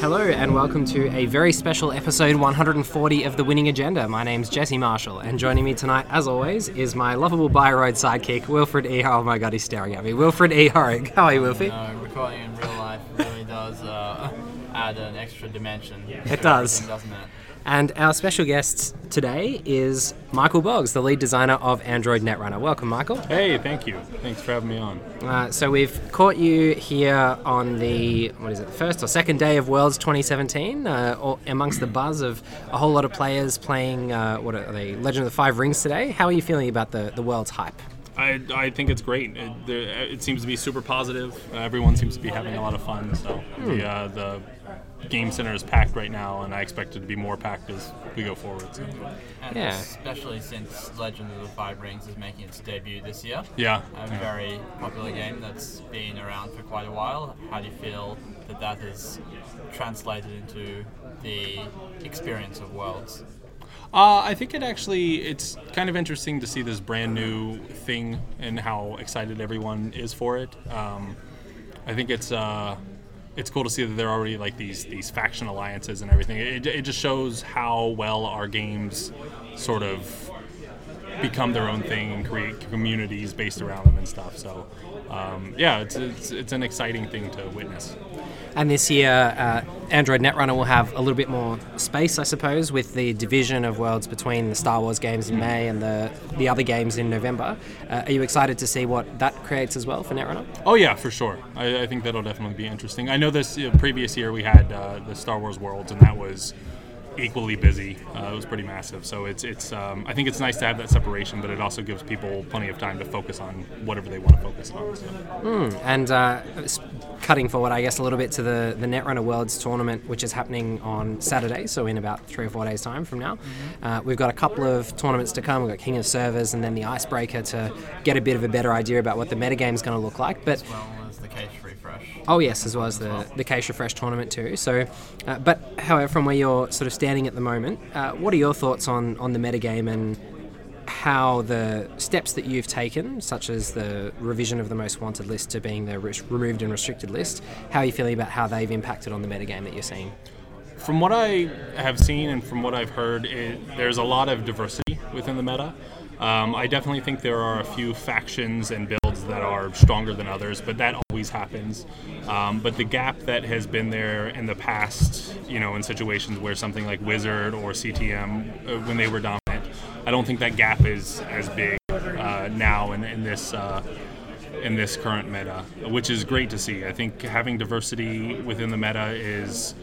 Hello and welcome to a very special episode 140 of The Winning Agenda. My name's Jesse Marshall, and joining me tonight, as always, is my lovable by road sidekick, Wilfred E. Oh my god, he's staring at me. Wilfred E. Horrick. How are you, Wilfie? No, recording in real life really does uh, add an extra dimension. to It does. doesn't it? And our special guest today is Michael Boggs, the lead designer of Android Netrunner. Welcome, Michael. Hey, thank you. Thanks for having me on. Uh, so we've caught you here on the what is it, first or second day of Worlds 2017, uh, amongst the buzz of a whole lot of players playing. Uh, what are they? Legend of the Five Rings today. How are you feeling about the the Worlds hype? I, I think it's great. It, it seems to be super positive. Everyone seems to be having a lot of fun. So the uh, the game center is packed right now, and I expect it to be more packed as we go forward. So, Yeah. especially since Legend of the Five Rings is making its debut this year. yeah. A yeah. very popular game that's been around for quite a while. How do you feel that that has translated into the experience of Worlds? Uh, I think it actually it's kind of interesting to see this brand new thing and how excited everyone is for it. Um, I think it's uh, it's cool to see that there are already like these these faction alliances and everything. It, it just shows how well our games sort of become their own thing and create communities based around them and stuff. So um, yeah, it's, it's it's an exciting thing to witness. And this year, uh, Android Netrunner will have a little bit more space, I suppose, with the division of worlds between the Star Wars games in May and the the other games in November. Uh, are you excited to see what that creates as well for Netrunner? Oh yeah, for sure. I, I think that'll definitely be interesting. I know this uh, previous year we had uh, the Star Wars Worlds, and that was equally busy. Uh, it was pretty massive. So it's it's. Um, I think it's nice to have that separation, but it also gives people plenty of time to focus on whatever they want to focus on. So. And uh, cutting forward, I guess, a little bit to the, the Netrunner Worlds tournament, which is happening on Saturday, so in about three or four days' time from now. Uh, we've got a couple of tournaments to come. We've got King of Servers and then the Icebreaker to get a bit of a better idea about what the metagame is going to look like. But well Oh yes, as well as the the Cache Refresh tournament too. So, uh, but however, from where you're sort of standing at the moment, uh, what are your thoughts on on the metagame and how the steps that you've taken, such as the revision of the most wanted list to being the removed and restricted list, how are you feeling about how they've impacted on the metagame that you're seeing? From what I have seen and from what I've heard, it, there's a lot of diversity within the meta. Um, I definitely think there are a few factions and builds that are stronger than others, but that always happens. Um, but the gap that has been there in the past, you know, in situations where something like Whizzard or CTM, uh, when they were dominant, I don't think that gap is as big uh, now in, in this. Uh, in this current meta, which is great to see. I think having diversity within the meta is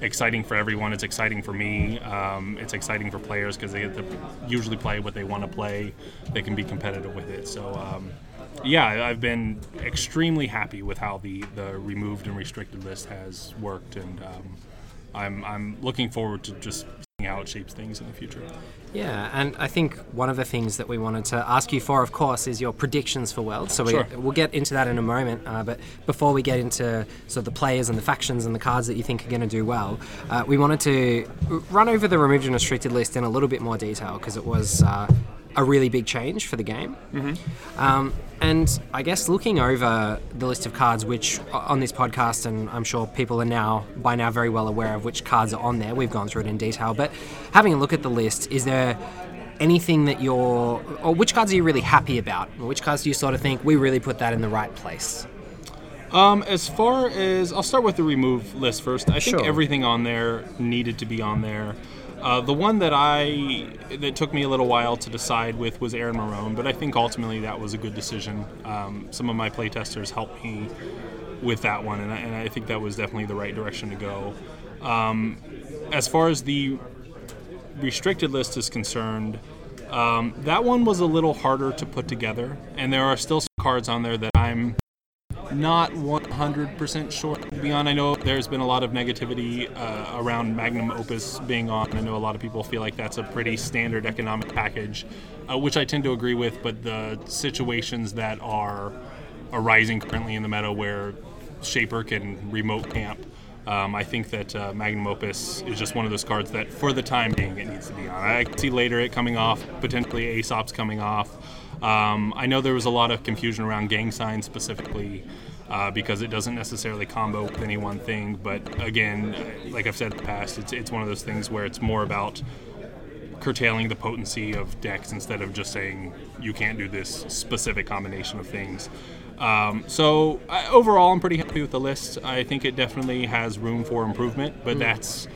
exciting for everyone. It's exciting for me. Um, it's exciting for players because they get to usually play what they want to play. They can be competitive with it. So, um, yeah, I've been extremely happy with how the, the removed and restricted list has worked, and um, I'm, I'm looking forward to just seeing how it shapes things in the future. Yeah, and I think one of the things that we wanted to ask you for, of course, is your predictions for Worlds. So we, Sure. we'll get into that in a moment. Uh, but before we get into sort of the players and the factions and the cards that you think are going to do well, uh, we wanted to run over the removed and restricted list in a little bit more detail because it was uh, a really big change for the game. Um, and I guess looking over the list of cards, which on this podcast, and I'm sure people are now by now very well aware of which cards are on there. We've gone through it in detail, but having a look at the list, is there anything that you're, or which cards are you really happy about? Which cards do you sort of think we really put that in the right place? Um, as far as I'll start with the remove list first. I think everything on there needed to be on there. Uh, the one that I that took me a little while to decide with was Aaron Marrón, but I think ultimately that was a good decision. Um, some of my playtesters helped me with that one, and I, and I think that was definitely the right direction to go. Um, as far as the restricted list is concerned, um, that one was a little harder to put together, and there are still some cards on there that I'm not 100% sure. Beyond, I know there's been a lot of negativity uh, around Magnum Opus being on. I know a lot of people feel like that's a pretty standard economic package, uh, which I tend to agree with. But the situations that are arising currently in the meta where Shaper can remote camp, um, I think that uh, Magnum Opus is just one of those cards that, for the time being, it needs to be on. I see later it coming off, potentially Aesop's coming off. Um, I know there was a lot of confusion around gang signs specifically. Uh, because it doesn't necessarily combo with any one thing, but again, like I've said in the past, it's, it's one of those things where it's more about curtailing the potency of decks instead of just saying you can't do this specific combination of things. Um, so I, overall, I'm pretty happy with the list. I think it definitely has room for improvement, but that's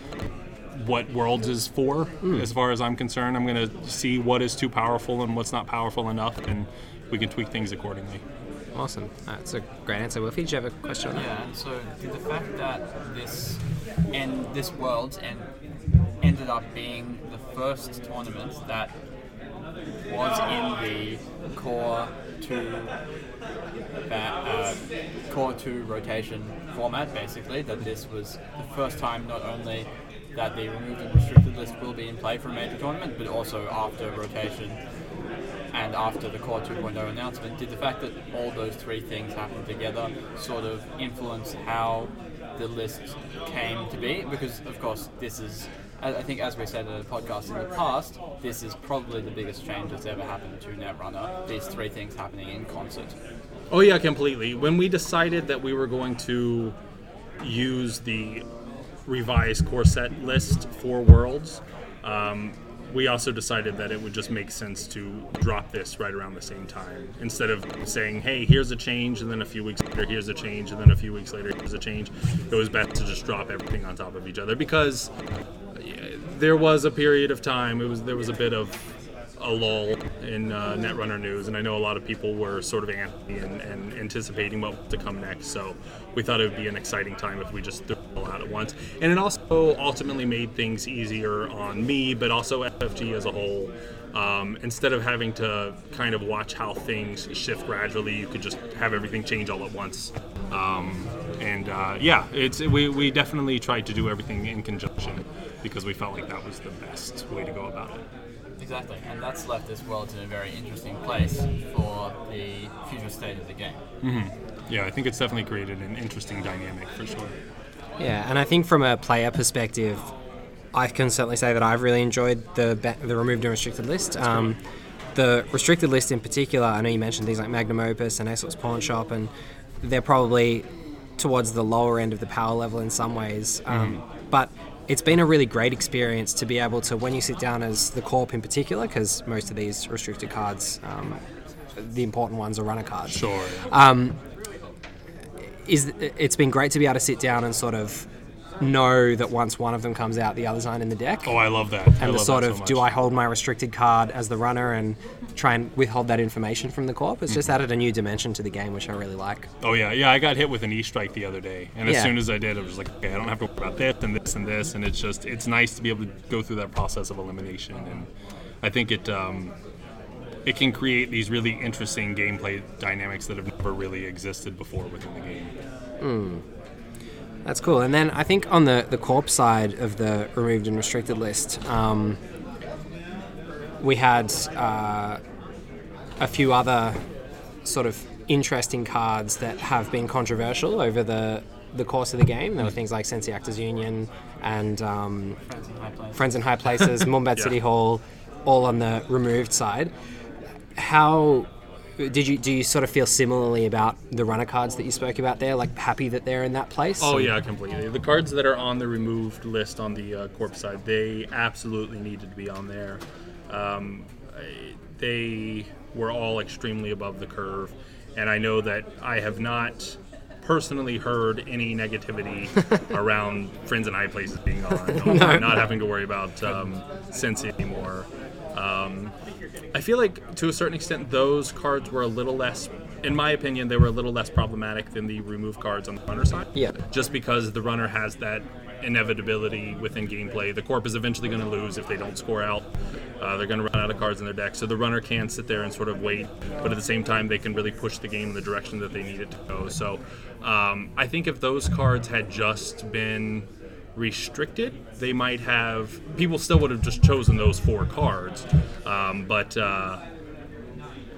what Worlds is for, as far as I'm concerned. I'm going to see what is too powerful and what's not powerful enough, and we can tweak things accordingly. Awesome. That's a great answer. Wilfie, did you have a question on that? Yeah, and so the fact that this and this Worlds and ended up being the first tournament that was in the core two that uh, core two rotation format basically that this was the first time not only that the removed and restricted list will be in play for a major tournament but also after rotation and after the Core 2.0 announcement, did the fact that all those three things happened together sort of influence how the list came to be? Because, of course, this is, I I think, as we said in a podcast in the past, this is probably the biggest change that's ever happened to Netrunner. These three things happening in concert. Oh yeah, completely. When we decided that we were going to use the revised core set list for worlds, um, we also decided that it would just make sense to drop this right around the same time instead of saying, "Hey, here's a change," and then a few weeks later, here's a change, and then a few weeks later, here's a change. It was best to just drop everything on top of each other because yeah, there was a period of time. It was there was a bit of a lull in uh, Netrunner news, and I know a lot of people were sort of anti and, and anticipating what to come next. So we thought it would be an exciting time if we just threw it all out at once. And it also ultimately made things easier on me, but also FFG as a whole. Um, instead of having to kind of watch how things shift gradually, you could just have everything change all at once. Um, and uh, yeah, it's we, we definitely tried to do everything in conjunction because we felt like that was the best way to go about it. Exactly, and that's left this world in a very interesting place for the future state of the game. Yeah, I think it's definitely created an interesting dynamic for sure. Yeah, and I think from a player perspective, I can certainly say that I've really enjoyed the ba- the removed and restricted list. Um, the restricted list in particular, I know you mentioned things like Magnum Opus and Aesop's Pawnshop, and they're probably towards the lower end of the power level in some ways. Um, But it's been a really great experience to be able to, when you sit down as the Corp in particular, because most of these restricted cards, um, the important ones are runner cards Sure. is it's been great to be able to sit down and sort of know that once one of them comes out, the others aren't in the deck. Oh, I love that. I and the love sort of so do. I hold my restricted card as the runner and try and withhold that information from the corp? It's Mm-hmm. just added a new dimension to the game, which I really like. Oh yeah, yeah. I got hit with an E strike the other day, and as soon as I did, I was like, okay, I don't have to worry about this and this and this, and it's just it's nice to be able to go through that process of elimination, and I think it um, it can create these really interesting gameplay dynamics that have never really existed before within the game. That's cool. And then I think on the, the corp side of the removed and restricted list, um, we had uh, a few other sort of interesting cards that have been controversial over the, the course of the game. There were things like Sensie Actors Union and um, Friends in high places. Friends in High Places, Mumbad Yeah. City Hall, all on the removed side. How did you do? You sort of feel similarly about the runner cards that you spoke about there? Like happy that they're in that place? Oh yeah, completely. The cards that are on the removed list on the uh, corp side, they absolutely needed to be on there. Um, they were all extremely above the curve, and I know that I have not personally heard any negativity around friends and high places being on, or not having to worry about um, Sensie anymore. Um, I feel like to a certain extent those cards were a little less, in my opinion, they were a little less problematic than the remove cards on the runner side. Yeah. Just because the runner has that inevitability within gameplay. The corp is eventually going to lose if they don't score out. Uh, they're going to run out of cards in their deck, so the runner can sit there and sort of wait, but at the same time they can really push the game in the direction that they need it to go. So um, I think if those cards had just been restricted, they might have people still would have just chosen those four cards, um, but. Uh,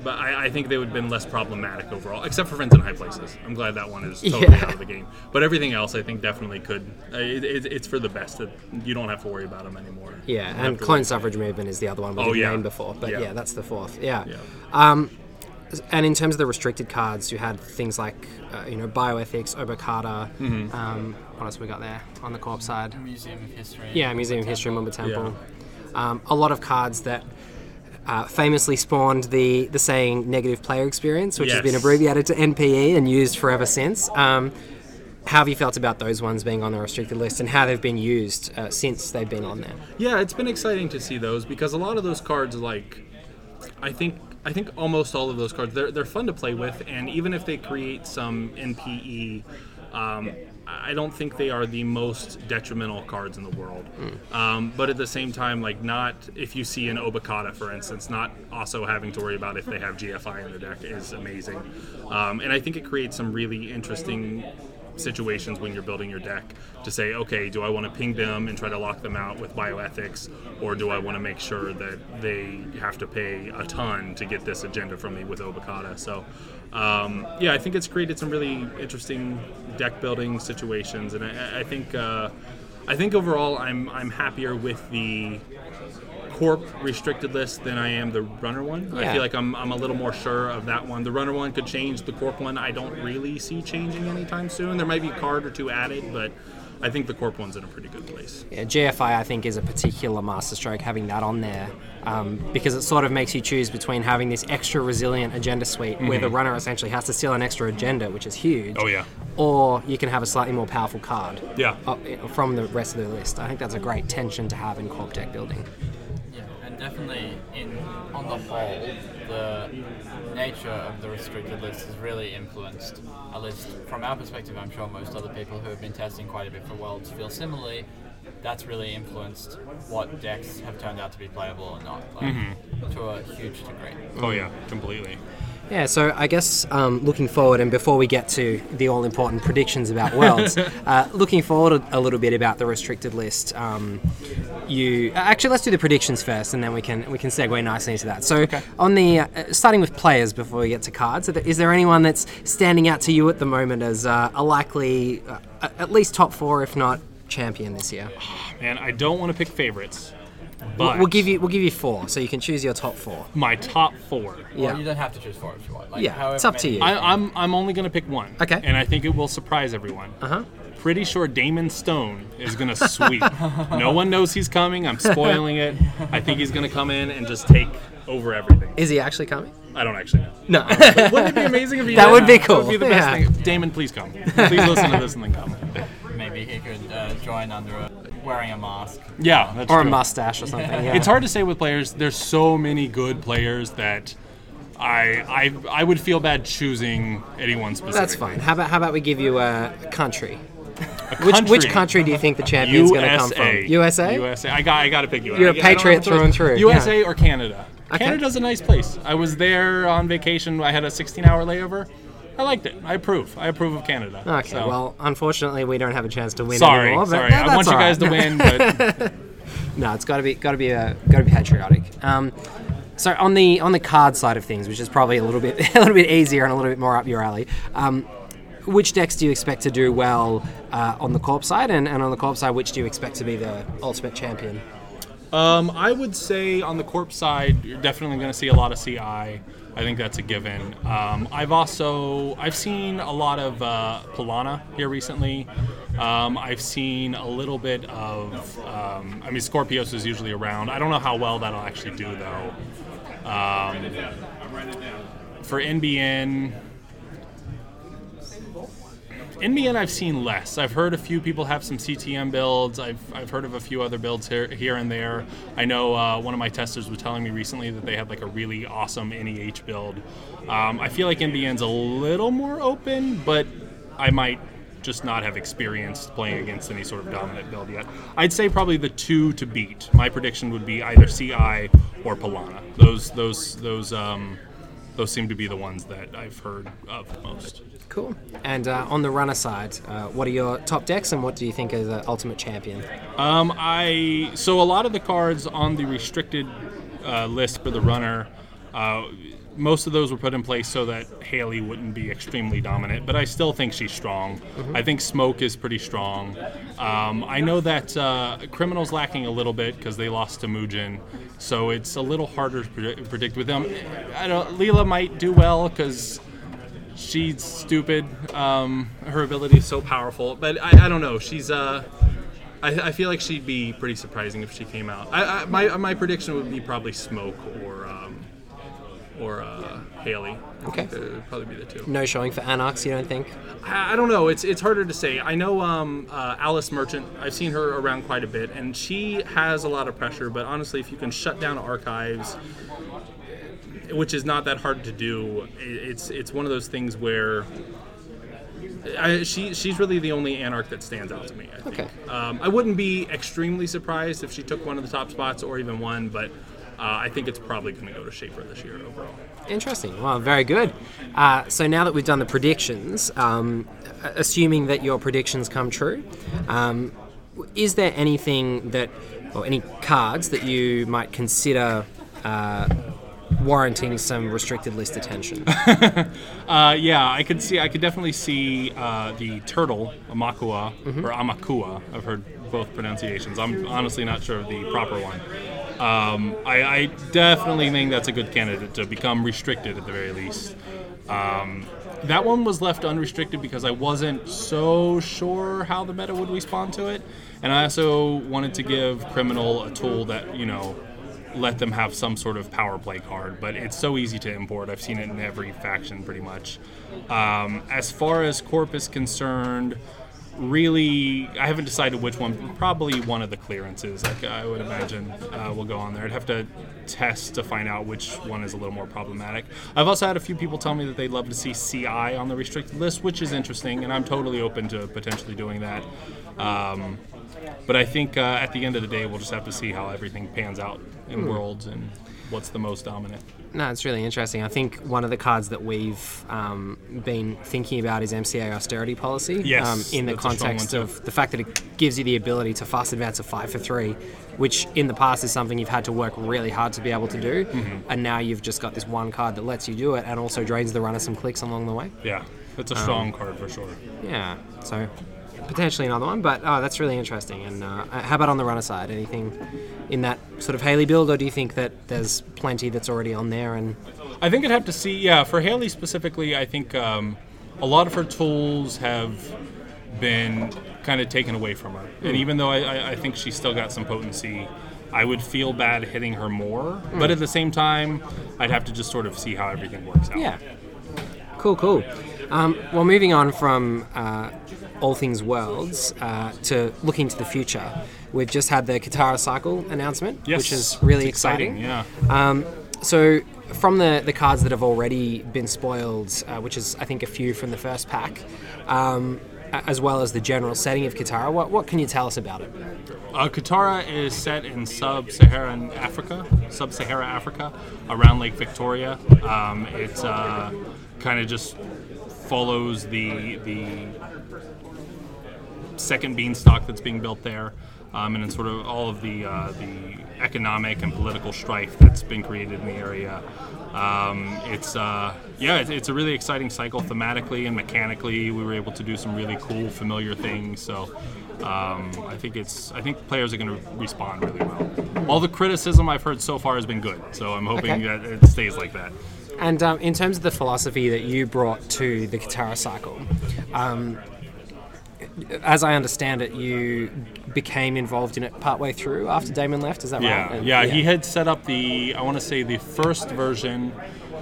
but I, I think they would have been less problematic overall, except for Friends in High Places. I'm glad that one is totally Yeah. out of the game. But everything else, I think, definitely could. Uh, it, it, it's for the best. That you don't have to worry about them anymore. Yeah, and clone suffrage movement is the other one we Oh, didn't yeah. name before, but yeah. Yeah. that's the fourth. Yeah. Um, and in terms of the restricted cards, you had things like uh, you know bioethics, Obokata. Mm-hmm. Um, what else we got there on the corp side? Museum of History. Yeah, Museum of History, Mumba Temple. Um, a lot of cards that uh, famously spawned the, the saying negative player experience, which has been abbreviated to NPE and used forever since. Um, how have you felt about those ones being on the restricted list and how they've been used uh, since they've been on there? Yeah, it's been exciting to see those because a lot of those cards, like, I think I think almost all of those cards, they're they're fun to play with, and even if they create some NPE. Um, I don't think they are the most detrimental cards in the world, um, but at the same time, like not if you see an Obokata, for instance, not also having to worry about if they have GFI in the deck is amazing, um, and I think it creates some really interesting situations when you're building your deck to say, okay, do I want to ping them and try to lock them out with bioethics, or do I want to make sure that they have to pay a ton to get this agenda from me with Obokata? So, um, yeah, I think it's created some really interesting deck building situations, and I, I think uh, I think overall I'm I'm happier with the corp restricted list than I am the runner one. I feel like I'm, I'm a little more sure of that one. The runner one could change. The corp one I don't really see changing anytime soon. There might be a card or two added, but I think the corp one's in a pretty good place. Yeah, GFI, I think, is a particular masterstroke having that on there um, because it sort of makes you choose between having this extra resilient agenda suite where the runner essentially has to steal an extra agenda, which is huge. Mm-hmm. Oh, yeah. Or you can have a slightly more powerful card. Yeah. uh, from the rest of the list. I think that's a great tension to have in corp deck building. Yeah, and definitely in on the whole, the nature of the restricted list has really influenced, at least from our perspective, I'm sure most other people who have been testing quite a bit for Worlds feel similarly. That's really influenced what decks have turned out to be playable or not, like, mm-hmm. to a huge degree. Oh yeah, completely. Yeah, so I guess um, looking forward, and before we get to the all important predictions about Worlds, uh, looking forward a, a little bit about the restricted list. Um, you actually let's do the predictions first, and then we can we can segue nicely into that. So on the uh, starting with players before we get to cards, is there anyone that's standing out to you at the moment as uh, a likely, uh, at least top four, if not champion this year? And I don't want to pick favorites, but We'll, we'll give you we'll give you four, so you can choose your top four. my top four. Yeah. Well, you don't have to choose four if you want. Like, Yeah, it's up to you. I, I'm I'm only gonna pick one. Okay. And I think it will surprise everyone. Uh huh. Pretty sure Damon Stone is gonna sweep. no one knows he's coming. I'm spoiling it. I think he's gonna come in and just take over everything. Is he actually coming? I don't actually know. No. Wouldn't it be amazing if he That did? would be That cool, would be the best yeah. thing. Damon, please come. Please listen to this and then come. Maybe he could uh, join under a, wearing a mask. Yeah, that's or a mustache or something. Yeah. It's hard to say with players. There's so many good players that I I I would feel bad choosing anyone specific. That's fine. How about how about we give you a country? Which which country do you think the champion's going to come from? USA. USA. I got I got to pick USA. You're a I- I don't patriot through and through, USA or Canada. Okay. Canada's a nice place. I was there on vacation. I had a 16-hour layover. I liked it. I approve. I approve of Canada. Okay. So, Well, unfortunately, we don't have a chance to win sorry, anymore. But sorry. that- I want you guys right. to win, but No, it's got to be got to be uh, got to be patriotic. Um, so on the on the card side of things, which is probably a little bit a little bit easier and a little bit more up your alley. Um, which decks do you expect to do well uh, on the corp side, and, and on the corp side, which do you expect to be the ultimate champion? Um, I would say on the corp side, you're definitely going to see a lot of CI. I think that's a given. Um, I've also I've seen a lot of uh, Palana here recently. Um, I've seen a little bit of. Um, I mean, Skorpios is usually around. I don't know how well that'll actually do though. Um, for NBN. NBN I've seen less. I've heard a few people have some CTM builds. I've, I've heard of a few other builds here, here and there. I know uh, one of my testers was telling me recently that they had like a really awesome NEH build. Um, I feel like NBN's a little more open, but I might just not have experienced playing against any sort of dominant build yet. I'd say probably the two to beat. My prediction would be either CI or Palana. Those those those um, those seem to be the ones that I've heard of most. Cool. And uh, on the runner side, uh, what are your top decks, and what do you think is the ultimate champion? Um, I so a lot of the cards on the restricted uh, list for the runner. Uh, most of those were put in place so that Hayley wouldn't be extremely dominant, but I still think she's strong. I think Smoke is pretty strong. Um, I know that uh, Criminal's lacking a little bit because they lost Temujin, so it's a little harder to predict, predict with them. I don't. Leela might do well because she's stupid. Um, her ability is so powerful, but I, I don't know. She's uh, I, I feel like she'd be pretty surprising if she came out. I, my my prediction would be probably Smoke or um, or uh, Hayley. I Okay. think that would probably be the two. No showing for Anarchs, you don't think? I, I don't know. It's it's harder to say. I know um, uh, Alice Merchant. I've seen her around quite a bit, and she has a lot of pressure. But honestly, if you can shut down archives, which is not that hard to do, it's it's one of those things where. I, she she's really the only anarch that stands out to me. I think. Okay. Um, I wouldn't be extremely surprised if she took one of the top spots or even one, but uh, I think it's probably going to go to Shaper this year overall. Interesting. Well, very good. Uh, so now that we've done the predictions, um, assuming that your predictions come true, um, is there anything that, or any cards that you might consider uh, warranting some restricted list attention? Uh, yeah, I could see. I could definitely see uh, the turtle, Aumakua or Aumakua. I've heard both pronunciations. I'm honestly not sure of the proper one. Um, I, I definitely think that's a good candidate to become restricted at the very least. Um, that one was left unrestricted because I wasn't so sure how the meta would respond to it, and I also wanted to give Criminal a tool that you know let them have some sort of power play card, but it's so easy to import. I've seen it in every faction pretty much. Um, as far as Corp is concerned, really, I haven't decided which one. Probably one of the clearances, like I would imagine, uh, will go on there. I'd have to test to find out which one is a little more problematic. I've also had a few people tell me that they'd love to see CI on the restricted list, which is interesting, and I'm totally open to potentially doing that. Um, but I think uh, at the end of the day, we'll just have to see how everything pans out in Worlds and what's the most dominant. No, it's really interesting. I think one of the cards that we've um, been thinking about is MCA austerity policy. Yes, um, in the that's a strong context of the fact that it gives you the ability to fast advance a five for three, which in the past is something you've had to work really hard to be able to do, Mm-hmm. and now you've just got this one card that lets you do it and also drains the runner some clicks along the way. Yeah, it's a strong card for sure. Yeah, so potentially another one, but oh, that's really interesting. And uh, how about on the runner side? Anything in that sort of Hayley build, or do you think that there's plenty that's already on there and I think I'd have to see. Yeah, for Hayley specifically, I think um, a lot of her tools have been kind of taken away from her. And even though I, I, I think she's still got some potency, I would feel bad hitting her more. But at the same time, I'd have to just sort of see how everything works out. Yeah. Cool, cool. Um, well, moving on from uh, all things worlds uh, to looking to the future, we've just had the Kitara cycle announcement, Yes, which is really it's exciting. exciting. Yeah. Um, so, from the, the cards that have already been spoiled, uh, which is I think a few from the first pack, um, as well as the general setting of Kitara, what, what can you tell us about it? Uh, Kitara is set in sub-Saharan Africa, sub-Sahara Africa, around Lake Victoria. Um, it uh, kind of just follows the the second beanstalk that's being built there, um, and then sort of all of the uh, the economic and political strife that's been created in the area. Um, it's uh, yeah, it's, it's a really exciting cycle thematically and mechanically. We were able to do some really cool, familiar things. So um, I think it's I think players are going to respond really well. All the criticism I've heard so far has been good, so I'm hoping Okay. that it stays like that. And um, in terms of the philosophy that you brought to the Kitara cycle, um, as I understand it, you became involved in it partway through after Damon left. Is that Yeah, right? yeah, He had set up the I want to say the first version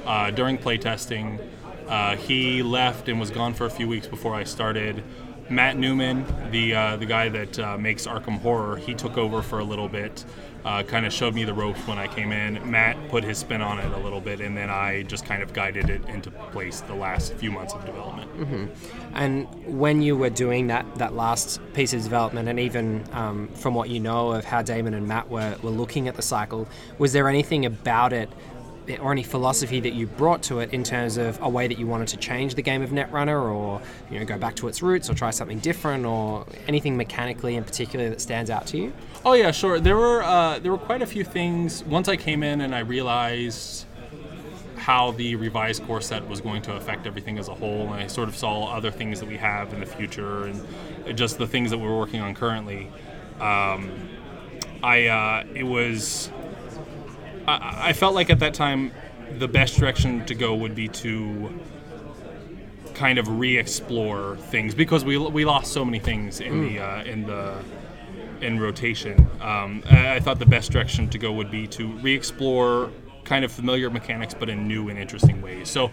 uh, during playtesting. Uh, he left and was gone for a few weeks before I started. Matt Newman, the uh, the guy that uh, makes Arkham Horror, he took over for a little bit. Uh, kind of showed me the ropes when I came in. Matt put his spin on it a little bit, and then I just kind of guided it into place the last few months of development. And when you were doing that, that last piece of development, and even um, from what you know of how Damon and Matt were, were looking at the cycle, was there anything about it or any philosophy that you brought to it in terms of a way that you wanted to change the game of Netrunner or you know go back to its roots or try something different or anything mechanically in particular that stands out to you? Oh yeah, sure. There were uh, there were quite a few things. Once I came in and I realized how the revised core set was going to affect everything as a whole, and I sort of saw other things that we have in the future and just the things that we're working on currently. Um, I uh, it was I, I felt like at that time the best direction to go would be to kind of re-explore things because we, we lost so many things in the uh, in the in rotation. Um, I, I thought the best direction to go would be to re-explore kind of familiar mechanics, but in new and interesting ways. So,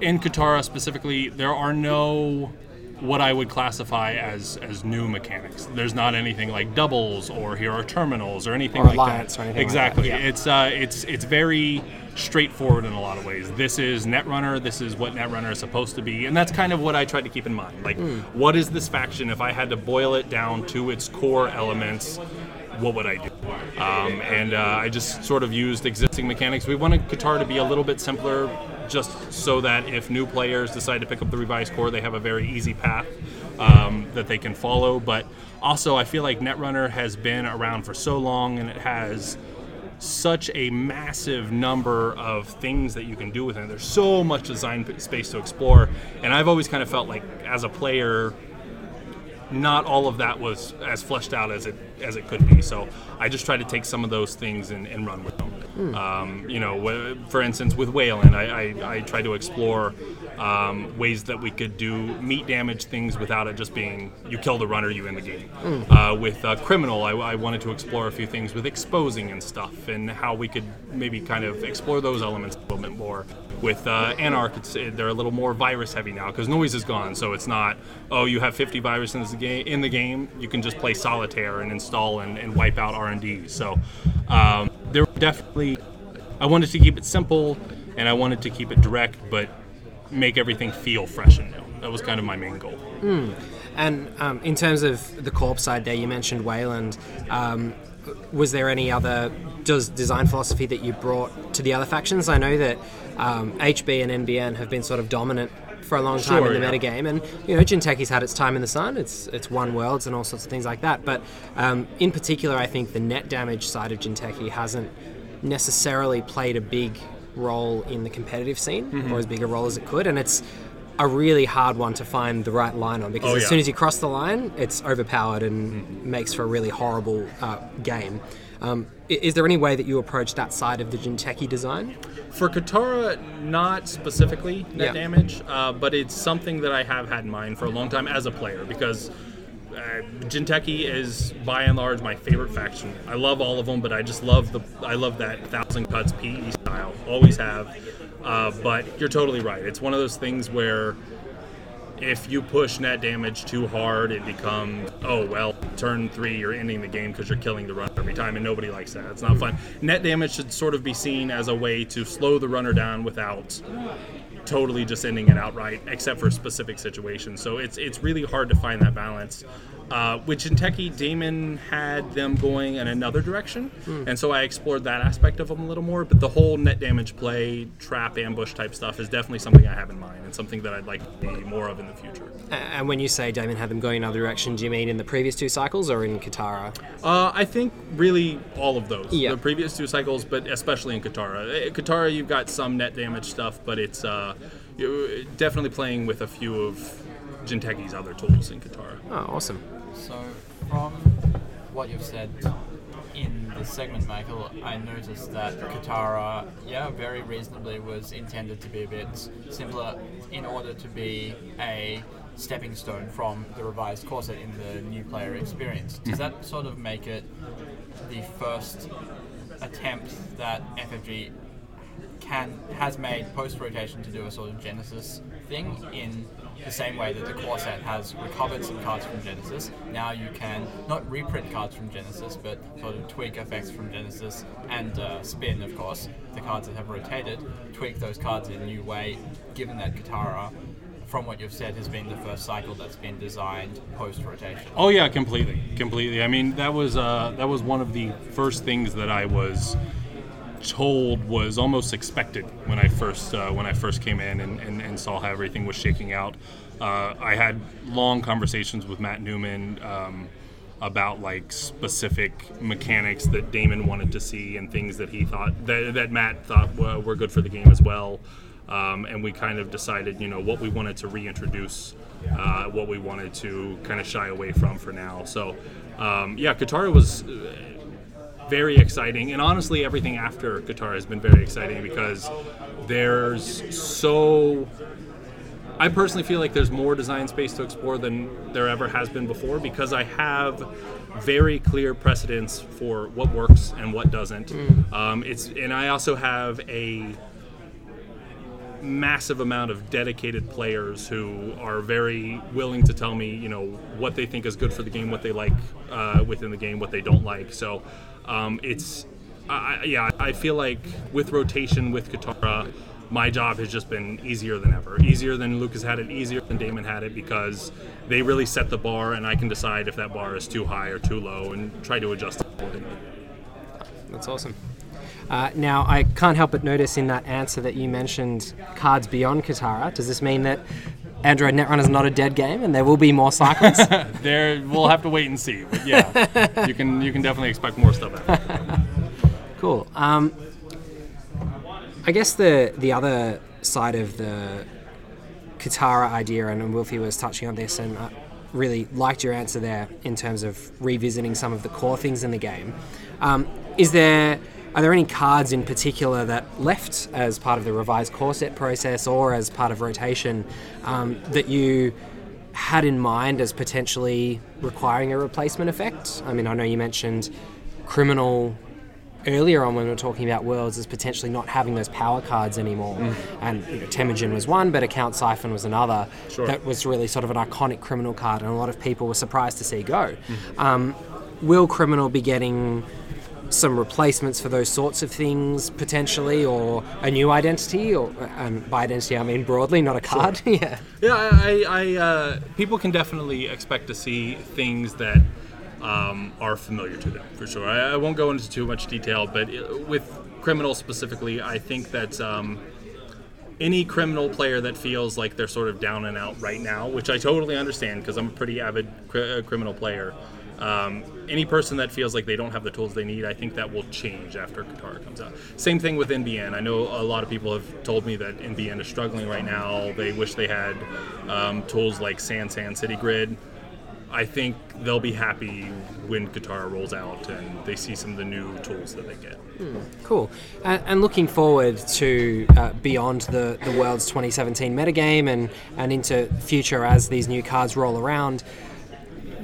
in Kitara specifically, there are no what I would classify as as new mechanics. There's not anything like doubles or here are terminals or anything Or like alliance that. or anything like exactly. that, yeah. It's uh, it's it's very straightforward in a lot of ways. This is Netrunner. This is what Netrunner is supposed to be, and that's kind of what I tried to keep in mind. Like, Hmm. what is this faction? If I had to boil it down to its core elements, what would I do? Um, and uh, I just sort of used existing mechanics. We wanted Kitara to be a little bit simpler, just so that if new players decide to pick up the revised core, they have a very easy path um, that they can follow. But also, I feel like Netrunner has been around for so long, and it has such a massive number of things that you can do with it. There's so much design space to explore, and I've always kind of felt like as a player, not all of that was as fleshed out as it as it could be. So I just tried to take some of those things and, and run with them. Um, you know, for instance, with Weyland, I, I, I tried to explore um, ways that we could do meat damage things without it just being you kill the runner, you end the game. Uh, with uh, Criminal, I, I wanted to explore a few things with exposing and stuff, and how we could maybe kind of explore those elements a little bit more. With uh, Anarch, it's, they're a little more virus heavy now because noise is gone, so it's not oh you have 50 viruses in the game. In the game, you can just play solitaire and install and, and wipe out R and D. So um, there definitely I wanted to keep it simple and I wanted to keep it direct, but make everything feel fresh and new. That was kind of my main goal. And um, in terms of the corp side, there you mentioned Weyland. Um, was there any other does design philosophy that you brought to the other factions? I know that um, HB and NBN have been sort of dominant for a long time Sure, in the yeah. metagame, and you know Jinteki's had its time in the sun. It's it's won worlds and all sorts of things like that. But um, in particular, I think the net damage side of Jinteki hasn't necessarily played a big role in the competitive scene, Mm-hmm. or as big a role as it could, and it's a really hard one to find the right line on because Oh, as yeah. soon as you cross the line, it's overpowered and makes for a really horrible uh, game. Um, is there any way that you approach that side of the Jinteki design? For Kitara, not specifically net Yeah. damage, uh, but it's something that I have had in mind for a long time as a player because uh, Jinteki is by and large my favorite faction. I love all of them, but I just love the I love that thousand cuts PE style. Always have. Uh, but you're totally right. It's one of those things where if you push net damage too hard, it becomes oh well, turn three, you're ending the game because you're killing the runner every time, and nobody likes that. It's not fun. Net damage should sort of be seen as a way to slow the runner down without totally just ending it outright, except for specific situations. So it's it's really hard to find that balance. Uh, with Jinteki, Damon had them going in another direction, and so I explored that aspect of them a little more. But the whole net damage play, trap, ambush type stuff is definitely something I have in mind, and something that I'd like to see more of in the future. And when you say Damon had them going in another direction, do you mean in the previous two cycles or in Kitara? Uh, I think really all of those. Yeah. The previous two cycles, but especially in Kitara. Eh, Kitara, you've got some net damage stuff, but it's uh, definitely playing with a few of Jinteki's other tools in Kitara. Oh, awesome. So, from what you've said in the segment, Michael, I noticed that Kitara, yeah, very reasonably was intended to be a bit simpler in order to be a stepping stone from the revised core set in the new player experience. Does that sort of make it the first attempt that FFG can has made post rotation to do a sort of Genesis thing in the same way that the core set has recovered some cards from Genesis. Now you can not reprint cards from Genesis, but sort of tweak effects from Genesis and uh, spin, of course, the cards that have rotated, tweak those cards in a new way, given that Kitara. From what you've said, has been the first cycle that's been designed post rotation. Oh yeah, completely, completely. I mean, that was uh, that was one of the first things that I was told was almost expected when I first uh, when I first came in and, and, and saw how everything was shaking out. Uh, I had long conversations with Matt Newman. Um, about like specific mechanics that Damon wanted to see and things that he thought that, that Matt thought were, good for the game as well. Um, and we kind of decided, you know, what we wanted to reintroduce, uh, what we wanted to kind of shy away from for now. So, um, yeah, Kitara was very exciting, and honestly, everything after Kitara has been very exciting because there's so. I personally feel like there's more design space to explore than there ever has been before because I have very clear precedents for what works and what doesn't. Um, it's and I also have a massive amount of dedicated players who are very willing to tell me, you know, what they think is good for the game, what they like uh, within the game, what they don't like. So um, it's, I, yeah, I feel like with rotation with Kitara, my job has just been easier than ever. Easier than Lukas had it, easier than Damon had it because they really set the bar, and I can decide if that bar is too high or too low and try to adjust accordingly. That's awesome. Uh, now, I can't help but notice in that answer that you mentioned cards beyond Kitara. Does this mean that Android Netrunner is not a dead game and there will be more cycles? There, we'll have to wait and see. But yeah, you can you can definitely expect more stuff. Out. cool. Um, I guess the the other side of the Kitara idea, and Wolfie was touching on this, and I really liked your answer there in terms of revisiting some of the core things in the game. Um, is there are there any cards in particular that left as part of the revised core set process or as part of rotation um, that you had in mind as potentially requiring a replacement effect? I mean, I know you mentioned criminal earlier on when we were talking about worlds as potentially not having those power cards anymore. And you know, Temujin was one, but Account Siphon was another. Sure. That was really sort of an iconic criminal card, and a lot of people were surprised to see go. Um, will criminal be getting some replacements for those sorts of things potentially, or a new identity? Or and by identity I mean broadly, not a card. yeah. Yeah, I, I, uh, people can definitely expect to see things that um, are familiar to them for sure. I, I won't go into too much detail, but it, with criminal specifically, I think that um, any criminal player that feels like they're sort of down and out right now, which I totally understand because I'm a pretty avid cri- uh, criminal player. Um, any person that feels like they don't have the tools they need, I think that will change after Kitara comes out. Same thing with NBN. I know a lot of people have told me that NBN is struggling right now. They wish they had um, tools like Sand City Grid. I think they'll be happy when Kitara rolls out and they see some of the new tools that they get. Cool. And, and looking forward to uh, beyond the, the World's 2017 metagame and, and into future as these new cards roll around,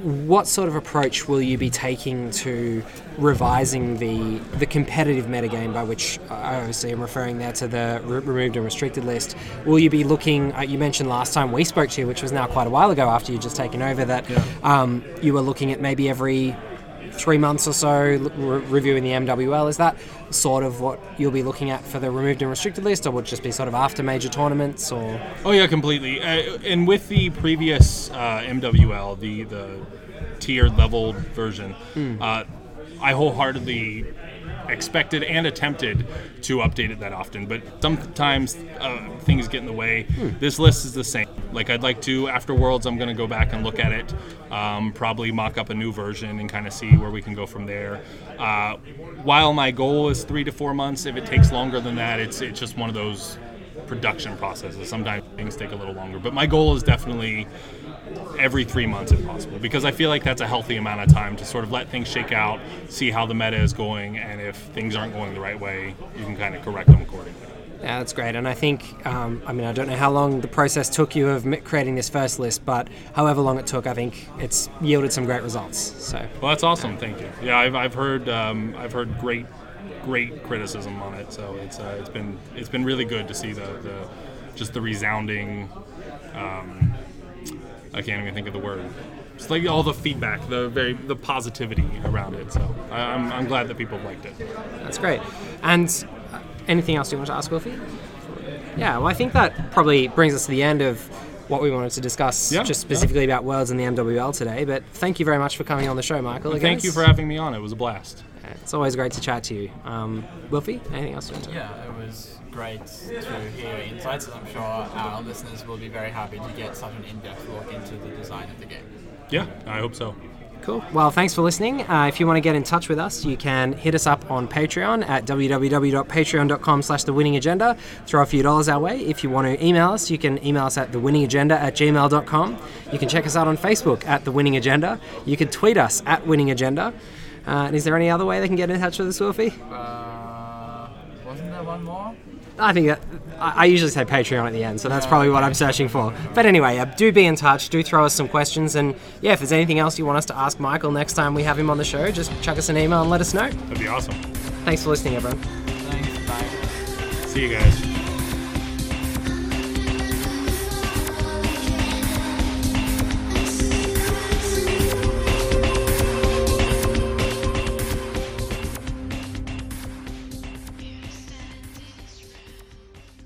what sort of approach will you be taking to revising the the competitive metagame, by which I obviously am referring there to the re- removed and restricted list? Will you be looking? Uh, you mentioned last time we spoke to you, which was now quite a while ago after you just taken over, that um, you were looking at maybe every three months or so re- reviewing the MWL. Is that sort of what you'll be looking at for the removed and restricted list, or would it just be sort of after major tournaments, or Oh yeah, completely. Uh, and with the previous uh, MWL, the the tiered leveled version, uh, I wholeheartedly expected and attempted to update it that often. But sometimes uh, things get in the way. This list is the same. Like I'd like to after Worlds, I'm going to go back and look at it, um, probably mock up a new version and kind of see where we can go from there. Uh, while my goal is three to four months, if it takes longer than that, it's it's just one of those production processes. Sometimes things take a little longer, but my goal is definitely every three months if possible because I feel like that's a healthy amount of time to sort of let things shake out, see how the meta is going, and if things aren't going the right way, you can kind of correct them accordingly. Yeah, that's great. And I think, um, I mean, I don't know how long the process took you of creating this first list, but however long it took, I think it's yielded some great results. So, Well, that's awesome. Thank you. Yeah, I've, I've heard um, I've heard great great criticism on it. So it's uh, it's been it's been really good to see the, the just the resounding. Um, I can't even think of the word. Just like all the feedback, the very the positivity around it. So I, I'm, I'm glad that people liked it. that's great. And uh, anything else you want to ask, Wolfie? Yeah, well, I think that probably brings us to the end of what we wanted to discuss, Yeah, just yeah. specifically about Worlds and the MWL today. But thank you very much for coming on the show, Michael. Thank you for having me on. It was a blast. It's always great to chat to you. Um, Wolfie, anything else you want to Yeah, it was great to hear your insights, and I'm sure our listeners will be very happy to get such an in-depth look into the design of the game. Yeah, I hope so. Cool. Well, thanks for listening. Uh, if you want to get in touch with us, you can hit us up on Patreon at www.patreon.com slash the winning agenda. Throw a few dollars our way. If you want to email us, you can email us at the winning agenda at gmail.com. You can check us out on Facebook at the winning agenda. You can tweet us at winning agenda. Uh, and is there any other way they can get in touch with us, Wolfie? Uh, wasn't there one more? I think that I I usually say Patreon at the end, so that's probably what I'm searching for. But anyway, uh, do be in touch. Do throw us some questions, and yeah, if there's anything else you want us to ask Michael next time we have him on the show, just chuck us an email and let us know. That'd be awesome. Thanks for listening, everyone. Thanks, bye. See you guys.